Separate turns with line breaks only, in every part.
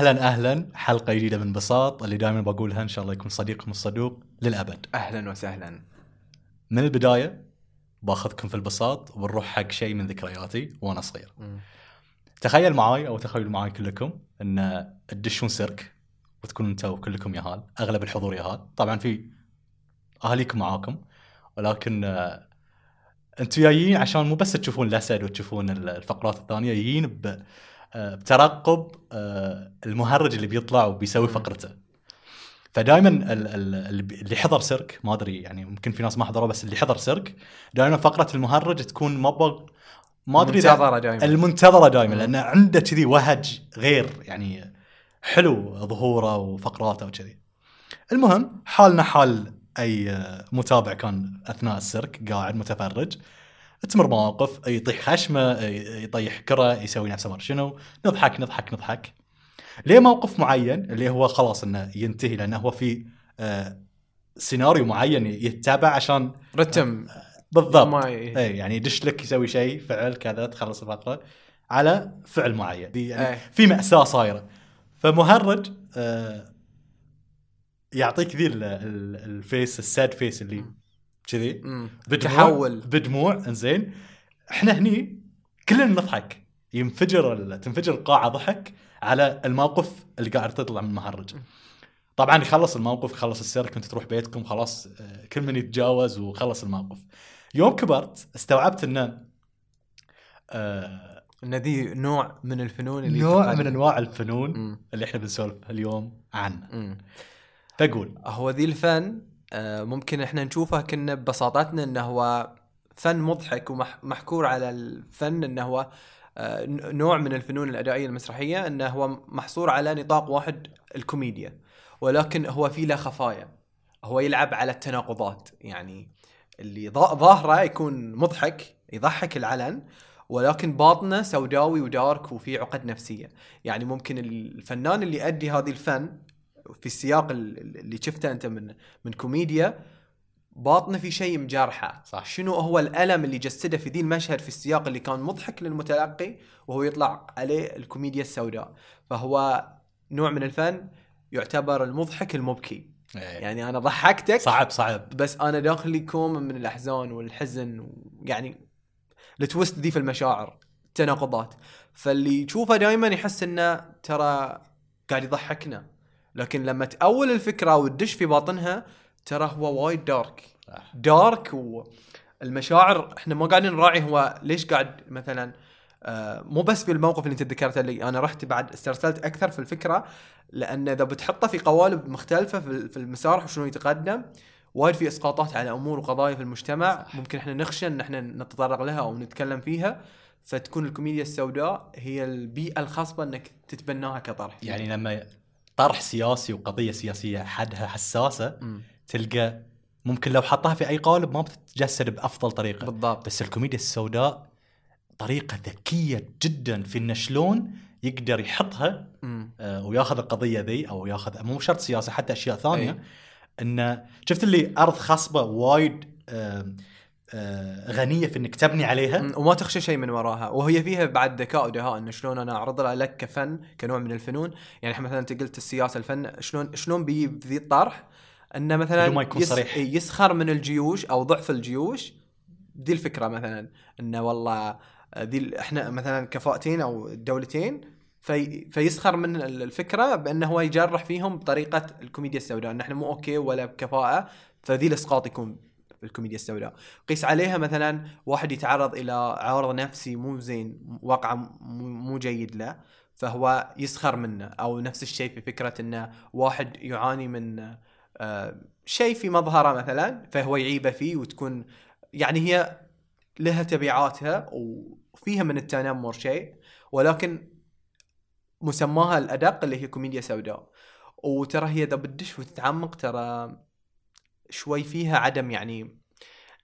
أهلا أهلا. حلقة جديدة من بساط. اللي دائما بقولها إن شاء الله يكون صديقكم الصدوق للأبد.
أهلا وسهلا.
من البداية باخذكم في البساط وبنروح حق شيء من ذكرياتي وأنا صغير. تخيل معاي أو تخيلوا معاي كلكم إن تدشون سيرك وتكونوا أنتم كلكم يهال أغلب الحضور يهال. طبعا في أهاليكم معاكم ولكن أنتم جايين عشان مو بس تشوفون الأسد وتشوفون الفقرات الثانية جايين بترقب آه، المهرج اللي بيطلع وبيسوي. فقرته فدائما اللي حضر سيرك ما أدري يعني ممكن في ناس ما حضروا بس اللي حضر سيرك دائما فقرة المهرج تكون مبغ ما أدري
منتظرة دائما
المنتظرة دائما. لأن عنده كذي وهج غير يعني حلو ظهوره وفقراته وكذي المهم حالنا حال أي آه، متابع كان أثناء السيرك قاعد متفرج تمر مواقف يطيح خشمة يطيح كرة يسوي نفسه ما شنو. نضحك نضحك نضحك. ليه موقف معين اللي هو خلاص إنه ينتهي لأنه هو في آه، سيناريو معين يتبع عشان
رتم.
بالضبط.
ما
اي يعني يدش لك يسوي شيء فعل كذا تخلص الفقرة على فعل معين. يعني
إيه.
في مأساة صايرة. فمهرج آه يعطيك ذي ال- ال- ال face ال sad face
اللي
كذي.
تحول
بدموع. إنزين. إحنا هني كلنا نضحك. ينفجر تنفجر القاعه ضحك على الموقف اللي قاعد تطلع من المهرج طبعا يخلص الموقف يخلص السيرك أنت تروح بيتكم خلاص آه، كل من يتجاوز وخلص الموقف. يوم كبرت استوعبت إنه آه،
ان ذي نوع من الفنون اللي
نوع. من أنواع الفنون
مم.
اللي إحنا بنسولف اليوم عنه.
مم.
فقول
هو ذي الفن ممكن إحنا نشوفه كنا ببساطتنا إنه هو فن مضحك ومحكور على الفن إنه هو آه، نوع من الفنون الأدائية المسرحية إنه هو محصور على نطاق واحد الكوميديا ولكن هو في له خفايا. هو يلعب على التناقضات يعني اللي ظا- ظاهره يكون مضحك يضحك العلن ولكن باطنه سوداوي ودارك وفي عقد نفسية. يعني ممكن الفنان اللي يؤدي هذه الفن في السياق ال- اللي شفته أنت من من كوميديا باطنه في شيء مجرحه
صح.
شنو هو الألم اللي جسده في ذي المشهد في السياق اللي كان مضحك للمتلقي وهو يطلع عليه الكوميديا السوداء؟ فهو نوع من الفن يعتبر المضحك المبكي.
يعني
يعني أنا ضحكتك
صعب صعب.
بس أنا داخلي كوم من الأحزان والحزن يعني التويست ذي في المشاعر التناقضات فاللي يشوفه دائما يحس إنه ترى قاعد يضحكنا. لكن لما تأول الفكرة وتدش في باطنها ترى هو وايد دارك. دارك والمشاعر إحنا ما قاعدين نراعي هو ليش قاعد مثلا آه مو بس في الموقف اللي أنت ذكرته اللي أنا رحت بعد استرسلت أكثر في الفكرة لأن إذا بتحطه في قوالب مختلفة في في المسارح وشنو يتقدم وايد في إسقاطات على أمور وقضايا في المجتمع
صح.
ممكن إحنا نخشى إن إحنا نتطرق لها أو نتكلم فيها فتكون الكوميديا السوداء هي البيئة الخصبه إنك تتبناها كطرح
يعني لما طرح سياسي وقضية سياسية حدها حساسة
مم.
تلقى ممكن لو حطها في أي قالب ما بتتجسد بأفضل طريقة
بالضبط
بس الكوميديا السوداء طريقة ذكية جدا في إنه شلون يقدر يحطها. آه، وياخذ القضية ذي أو ياخذ مو شرط سياسة حتى أشياء ثانية
أي.
إنه شفت اللي أرض خصبة وايد آه، غنية في إنك تبني عليها.
وما تخشى شيء من وراها. وهي فيها بعد ذكاء ودهاء إنه شلون أنا اعرضها لك كفن كنوع من الفنون. يعني إحنا مثلا أنت قلت السياسة الفن شلون شلون بيجي بذي الطرح؟ إنه مثلا
ما يكون صريح.
يسخر من الجيوش أو ضعف الجيوش. دي الفكرة مثلا. إنه والله آه، دي ال- إحنا مثلا كفاءتين أو دولتين في فيسخر من ال- الفكرة بأنه هو يجرح فيهم بطريقة الكوميديا السوداء. ان إحنا مو okay ولا بكفاءة فذي الإسقاط يكون الكوميديا السوداء. قيس عليها مثلا واحد يتعرض إلى عرض نفسي مو زين واقع مو مو جيد له فهو يسخر منه أو نفس الشيء في فكرة إنه واحد يعاني من آه، شيء في مظهره مثلا فهو يعيبه فيه وتكون يعني هي لها تبعاتها وفيها من التنمر شيء ولكن مسماها الأدق اللي هي كوميديا سوداء. وترى هي إذا بتدش وتتعمق ترى شوي فيها عدم يعني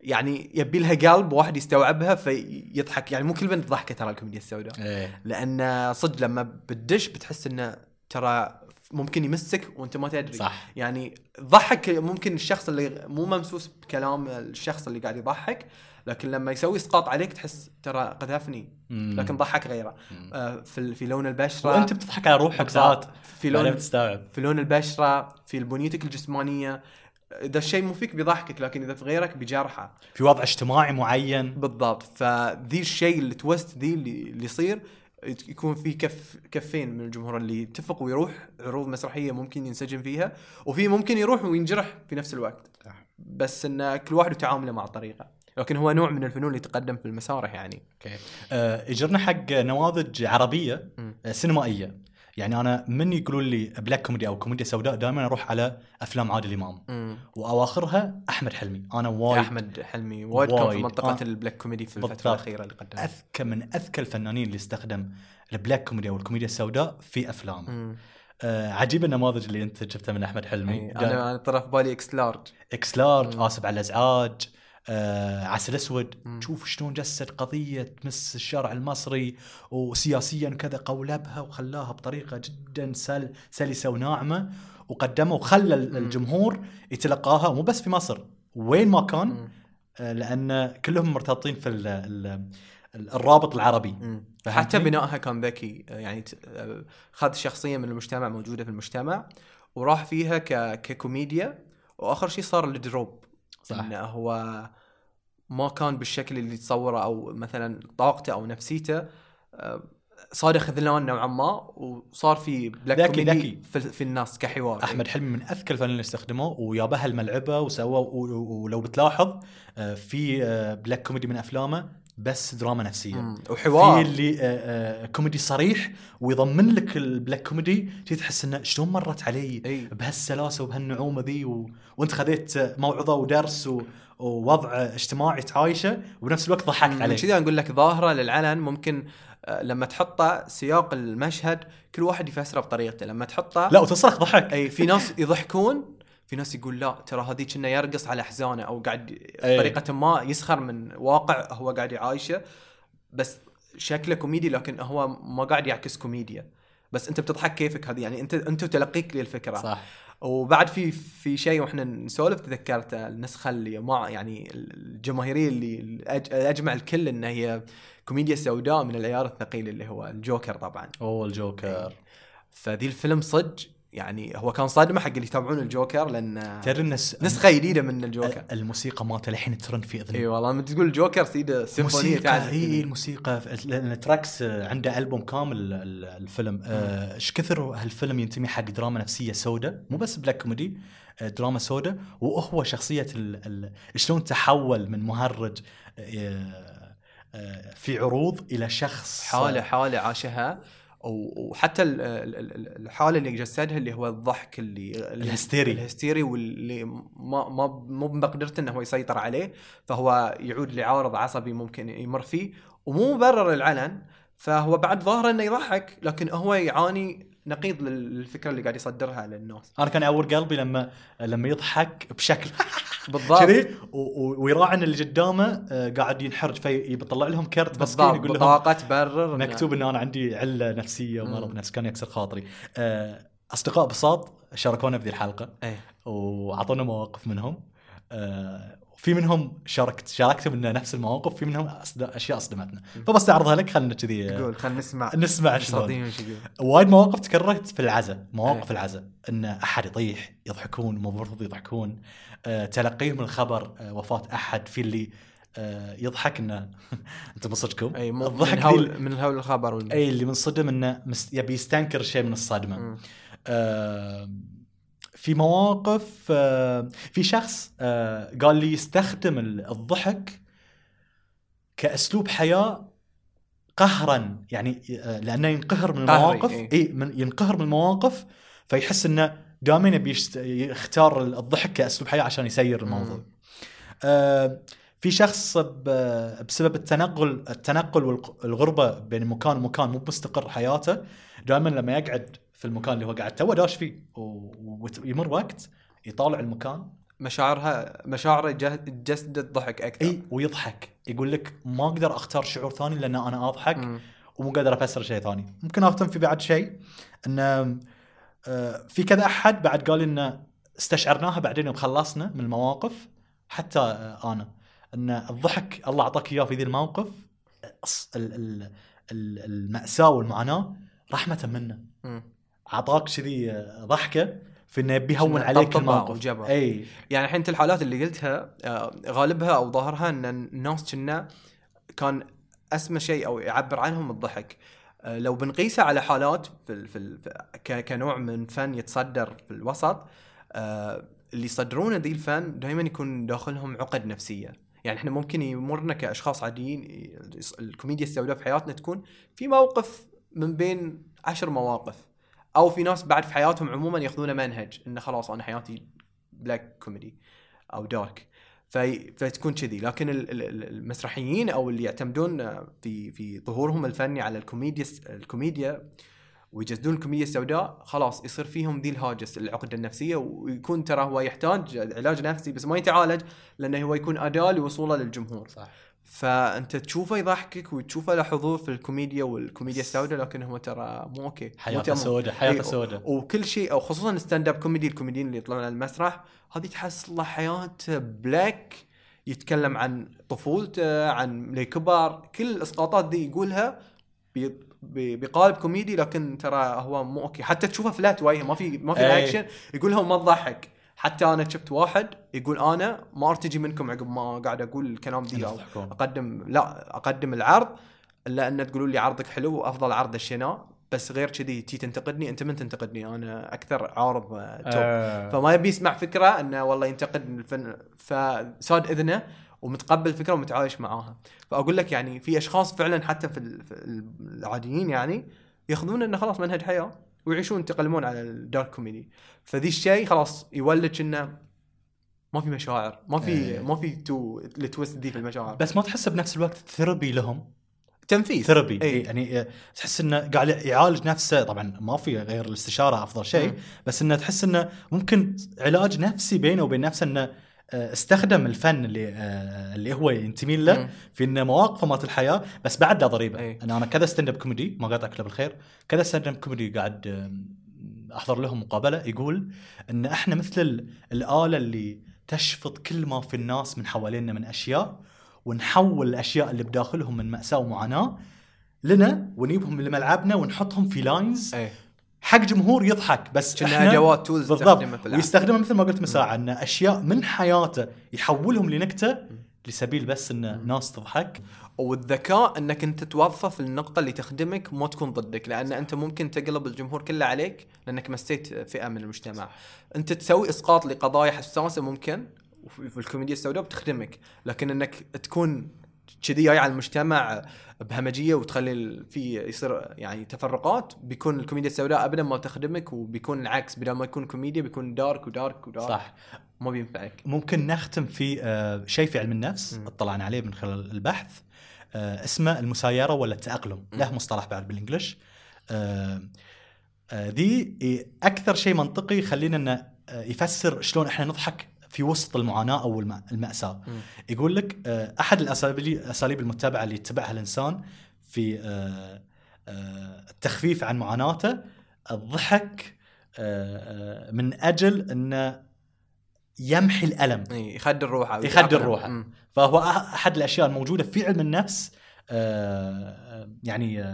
يعني يبي لها قلب واحد يستوعبها فيضحك. يعني مو كل بنت ضحكه ترى الكوميديا السوداء.
إيه.
لأن صدق لما بتدش بتحس إنه ترى ممكن يمسك وأنت ما تدري.
صح.
يعني ضحك ممكن الشخص اللي مو ممسوس بكلام الشخص اللي قاعد يضحك لكن لما يسوي إسقاط عليك تحس ترى قذفني. لكن ضحك غيره. آه، في في لون البشرة.
وأنت بتضحك على روحك. ساعات
في لون
بتستوعب.
في لون البشرة في بنيتك الجسمانية. إذا الشيء مو فيك بيضحكك لكن إذا في غيرك بيجرحه
في وضع اجتماعي معين.
بالضبط. فذي الشيء اللي توست ذي اللي اللي يصير يكون في كف كفين من الجمهور اللي يتفق ويروح عروض مسرحية ممكن ينسجم فيها وفي ممكن يروح وينجرح في نفس الوقت. بس إن كل واحد وتعامله مع طريقه لكن هو نوع من الفنون اللي يتقدم في المسارح يعني.
okay. آه، اجرنا حق نماذج عربية
مم.
آه، سينمائية. يعني أنا من يقولون لي black comedy أو كوميديا سوداء دائما أروح على أفلام عادل إمام واواخرها أحمد حلمي أنا وايد
أحمد حلمي وايد كان في
وايد.
منطقة
آه.
ال black comedy في
الفترة.
الأخيرة اللي قدمها
أذكى من أذكى الفنانين اللي استخدم ال black comedy أو الكوميديا السوداء في افلامه. آه عجيب النماذج اللي أنت جبتها من أحمد حلمي
أنا أنا طرى في بالي X
Large X
Large.
آسف على الإزعاج آه عسل
أسود.
تشوف شلون جسد قضية تمس الشارع المصري وسياسيا كذا قولبها وخلاها بطريقة جدا سل سلسة وناعمة وقدمها وخلى. الجمهور يتلقاها مو بس في مصر وين ما كان. آه لأن كلهم مرتبطين في ال ال الرابط العربي؟
حتى بنائها كان ذكي يعني ت- آه، خذ شخصيه من المجتمع موجودة في المجتمع وراح فيها. ككوميديا وآخر شيء صار ال drop
صح.
انه هو ما كان بالشكل اللي تصوره أو مثلا طاقته أو نفسيته آه، صار خذلان نوعا ما وصار في black
ذكي-
كوميدي
ذكي.
في, في الناس كحوار
أحمد حلمي من أذكى الفنانين اللي استخدموه ويابها الملعبه وسوى ولو بتلاحظ آه، في آه، black comedy من أفلامه بس دراما نفسية.
مم.
في
وحوار
اللي آه، آه، كوميدي صريح ويضمن لك ال black comedy تحس إنه شلون مرت علي بهالسلاسة وبهالنعومة ذي و... وأنت خذيت آه، موعظة ودرس و... ووضع اجتماعي تعايشه وبنفس الوقت ضحكت عليه.
كذا نقول لك ظاهرة للعلن ممكن لما تحطه سياق المشهد كل واحد يفسره بطريقته لما تحطه
لا وتصرخ ضحك.
إي في ناس يضحكون في ناس يقول لا ترى هذيك كنا يرقص على أحزانه أو قاعد
أي.
بطريقة ما يسخر من واقع هو قاعد يعايشه. بس شكله كوميدي لكن هو ما قاعد يعكس كوميديا. بس أنت بتضحك كيفك هذه يعني أنت أنت تلقيك للفكره
صح.
وبعد في في شيء وإحنا نسولف تذكرته النسخة اللي مع يعني الجماهيرية اللي أجمع الكل إن هي كوميديا سوداء من العيار الثقيل اللي هو الجوكر طبعا.
أوه الجوكر.
فذي الفيلم صدق يعني هو كان صدمه حق اللي يتابعون الجوكر لأن
تدري الناس
نسخة جديدة من الجوكر.
الموسيقى مالته الحين ترند في اذني
اي والله لما تقول جوكر سيدة
سيمفونية
تعزف
اي الموسيقى. لأن tracks عنده ألبوم كامل ال- الفيلم. آه، إيش كثر هالفيلم ينتمي حق دراما نفسية سوداء؟ مو بس black comedy آه، دراما سوداء. وهو شخصية ال- ال- شلون تحول من مهرج آه، في عروض إلى شخص
حاله حاله عاشها. وحتى ال- ال- ال- الحالة اللي جسدها اللي هو الضحك اللي اللي-
الهستيري.
الهستيري واللي ما ما مو بمقدرته إنه هو يسيطر عليه فهو يعود لعارض عصبي ممكن يمر فيه ومو مبرر العلن فهو بعد ظاهره إنه يضحك لكن هو يعاني نقيض للفكرة اللي قاعد يصدرها للناس
أنا كان يعور قلبي لما لما يضحك بشكل.
بالضبط.
كذي ويراعي ان اللي قدامه آه، قاعد ينحرج. فيطلع لهم كرت
بالضبط.
يقول لهم
بطاقة تبرر.
مكتوب إن أنا عندي علة نفسية ومرض. نفسي كان يكسر خاطري. آه، أصدقاء بساط شاركونا بذي الحلقة.
إيه.
وأعطونا مواقف منهم. آه، في منهم شاركت شاركت من نفس المواقف في منهم أصد- أشياء اصدمتنا فبستعرضها لك خلينا كذي
قول خلينا نسمع
نسمع وايد مواقف تكررت في العزاء مواقف
إيه.
العزاء إن أحد يطيح يضحكون مو المفروض يضحكون آه، تلقيهم الخبر آه، وفاة أحد في اللي آه، يضحك إنه أنتم من صدقكم
اي مو
الضحك
من هول من هول الخبر.
اي اللي منصدم إنه. يبي يستنكر شيء من
الصدمة.
آه في مواقف آه في شخص آه قال لي يستخدم ال- الضحك كأسلوب حياة قهرا يعني آه لأنه ينقهر من المواقف
إيه.
اي من ينقهر من المواقف فيحس إنه دائما يبي. يختار الضحك كأسلوب حياة عشان يسير الموضوع. آه في شخص بسبب التنقل التنقل والغربه بين مكان ومكان مو مستقر حياته دائما لما يقعد في المكان اللي هو قاعد تو داش فيه. ويمر وقت يطالع المكان.
مشاعرها مشاعره جه- جسدت ضحك أكثر.
إي ويضحك. يقول لك ما أقدر أختار شعور ثاني لأن أنا
أضحك.
ومو قادر أفسر شيء ثاني. ممكن أختم في بعد شيء إن آه، في كذا أحد بعد قال انه استشعرناها بعدين يوم خلصنا من المواقف. حتى آه، أنا. إن الضحك الله أعطاك إياه في ذي الموقف. أص- ال- ال- ال- المأساة والمعاناة رحمة منه. أعطاك كذي ضحكة في إنه يبي يهون
شنو؟
عليك الموقف. إي.
يعني الحين انت الحالات اللي قلتها آه، غالبها أو ظاهرها إن الناس كنا كان أسمى شيء أو يعبر عنهم الضحك. آه، لو بنقيسها على حالات في في كنوع من فن يتصدر في الوسط آه، اللي يصدرون ذي الفن دائما يكون داخلهم عقد نفسية. يعني إحنا ممكن يمرنا كأشخاص عاديين الكوميديا السوداء في حياتنا تكون في موقف من بين عشر مواقف. أو في ناس بعد في حياتهم عموما يأخذونه منهج إنه خلاص أنا حياتي black comedy أو dark في فتكون كذي. لكن ال- ال- ال- المسرحيين أو اللي يعتمدون في في ظهورهم الفني على الكوميديا الكوميديا ويجسدون الكوميديا السوداء خلاص يصير فيهم ذي الهاجس العقده النفسية ويكون ترى هو يحتاج علاج نفسي بس ما يتعالج لأنه هو يكون أداة لوصوله للجمهور.
صح.
فأنت تشوفه يضحكك وتشوفه له حضور في الكوميديا والكوميديا السوداء لكن هو ترى مو okay
حياته. سوداء حياته
إيه،
سوداء.
وكل شيء أو خصوصا stand-up comedy الكوميديين اللي يطلعون على المسرح هذه تحس له حياة black يتكلم عن طفولته عن لكبر كل الإسقاطات دي يقولها بقالب كوميدي لكن ترى هو مو okay. حتى تشوفه flat وجه ما في ما في
أي.
اكشن يقولها وما تضحك. حتى أنا شفت واحد يقول أنا ما أرتجي منكم عقب ما قاعد أقول الكلام دي
أو.
أقدم لا أقدم العرض الا ان تقولوا لي عرضك حلو وأفضل عرض الشناء بس غير كذي تي تنتقدني. أنت من تنتقدني؟ أنا أكثر عارض آه، توب.
آه.
فما يبي يسمع فكرة إنه والله ينتقد الفن. فساد إذنه ومتقبل الفكرة ومتعايش معاها فأقول لك يعني في أشخاص فعلا حتى في ال- في العاديين يعني يأخذون إنه خلاص منهج حياة ويعيشون يتقلمون على ال dark comedy فذي الشيء خلاص يولد إنه ما في مشاعر ما في
إيه.
ما في تو ال twist دي في المشاعر
بس ما تحس بنفس الوقت therapy لهم
تنفيذ
therapy
إيه.
إيه. يعني تحس إنه قاعد يعالج نفسه طبعا ما في غير الاستشارة أفضل شيء. بس إنه تحس إنه ممكن علاج نفسي بينه وبين نفسه إنه استخدم الفن اللي آه، اللي هو ينتمي له. في إنه مواقفه مالت الحياة بس بعد له ضريبة
إيه.
أنا أنا كذا stand-up comedy ما قاطعك بالخير كذا stand-up comedy قاعد أحضر لهم مقابلة يقول إن إحنا مثل ال- الآلة اللي تشفط كل ما في الناس من حوالينا من أشياء ونحول الأشياء اللي بداخلهم من مأساة ومعاناة لنا ونجيبهم لملعبنا ونحطهم في lines
إيه
حق جمهور يضحك بس
كنا أدوات tools
بالضبط.
في العمل.
ويستخدمها مثل ما قلت من ساعة إن أشياء من حياته يحولهم لنكتة لسبيل بس إن ناس تضحك.
والذكاء إنك أنت توظف النقطة اللي تخدمك ما تكون ضدك لأن أنت ممكن تقلب الجمهور كله عليك لأنك مسيت فئة من المجتمع. أنت تسوي إسقاط لقضايا حساسة ممكن في الكوميديا السوداء بتخدمك لكن إنك تكون كذي جاي على المجتمع بهمجية وتخلي ال- في يصير يعني تفرقات بيكون الكوميديا السوداء ابدا ما تخدمك وبيكون العكس بدل ما يكون كوميديا بيكون دارك ودارك ودارك.
صح.
ما بينفعك.
ممكن نختم في آه، شيء في علم النفس. اطلعنا عليه من خلال البحث آه، اسمه المسايرة ولا
التأقلم.
له مصطلح بعد بالإنجلش. آه، ذي أكثر شيء منطقي يخلينا انه يفسر شلون إحنا نضحك في وسط المعاناة أو الم- المأساة
مم.
يقول لك آه، أحد الاساليب المتبعه اللي يتبعها الإنسان في آه، آه، التخفيف عن معاناته الضحك من أجل إنه يمحي
الألم يخدر روحه
يخدر. روحه. فهو أحد الأشياء الموجودة في علم النفس يعني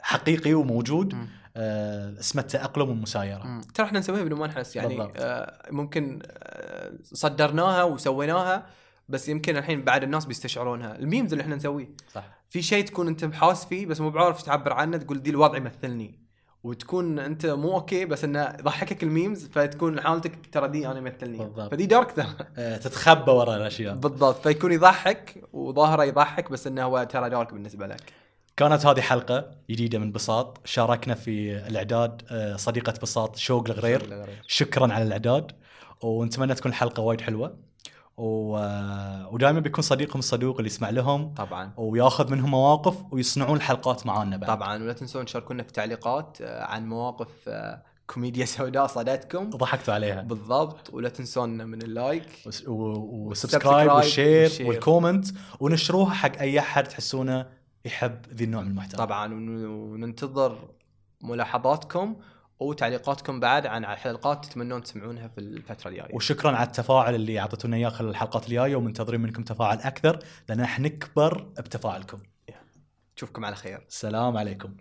حقيقي وموجود. آه، اسمه التاقلم والمسايره.
ترى إحنا نسويها بدون ما نحس يعني
بالضبط.
آه ممكن آه صدرناها وسويناها بس يمكن الحين بعد الناس بيستشعرونها. الميمز اللي إحنا نسويه
صح.
في شيء تكون أنت حاس فيه بس مو بعارف تعبر عنه تقول دي الوضع يمثلني. وتكون أنت مو okay بس إنه يضحكك ال memes فتكون حالتك ترى دي أنا يمثلني.
بالضبط.
فدي dark ترى.
آه، تتخبى وراء الأشياء.
بالضبط. فيكون يضحك وظاهره يضحك بس إنه هو ترى dark بالنسبة لك.
كانت هذه حلقة جديدة من بساط. شاركنا في الإعداد آه، صديقة بساط شوق الغرير. شكرا على الإعداد ونتمنى تكون الحلقة وايد حلوة. و... ودائما بيكون صديقهم الصدوق اللي يسمع لهم
طبعا.
وياخذ منهم مواقف ويصنعون الحلقات معانا بعد.
طبعا. ولا تنسون تشاركونا في التعليقات آه، عن مواقف آه، كوميديا سوداء صادتكم
ضحكتوا عليها.
بالضبط. ولا تنسون من ال
like. وال subscribe
وال
share
وال
share. وال comment ونشروها حق أي أحد تحسونه يحب ذي النوع من المحتوى
طبعا وننتظر ملاحظاتكم وتعليقاتكم بعد عن الحلقات تتمنون تسمعونها في الفترة الجاية.
وشكرا على التفاعل اللي اعطيتونا إياه خلال الحلقات الجاية ومنتظرين منكم تفاعل أكثر لأن إحنا نكبر بتفاعلكم.
نشوفكم على خير.
السلام عليكم.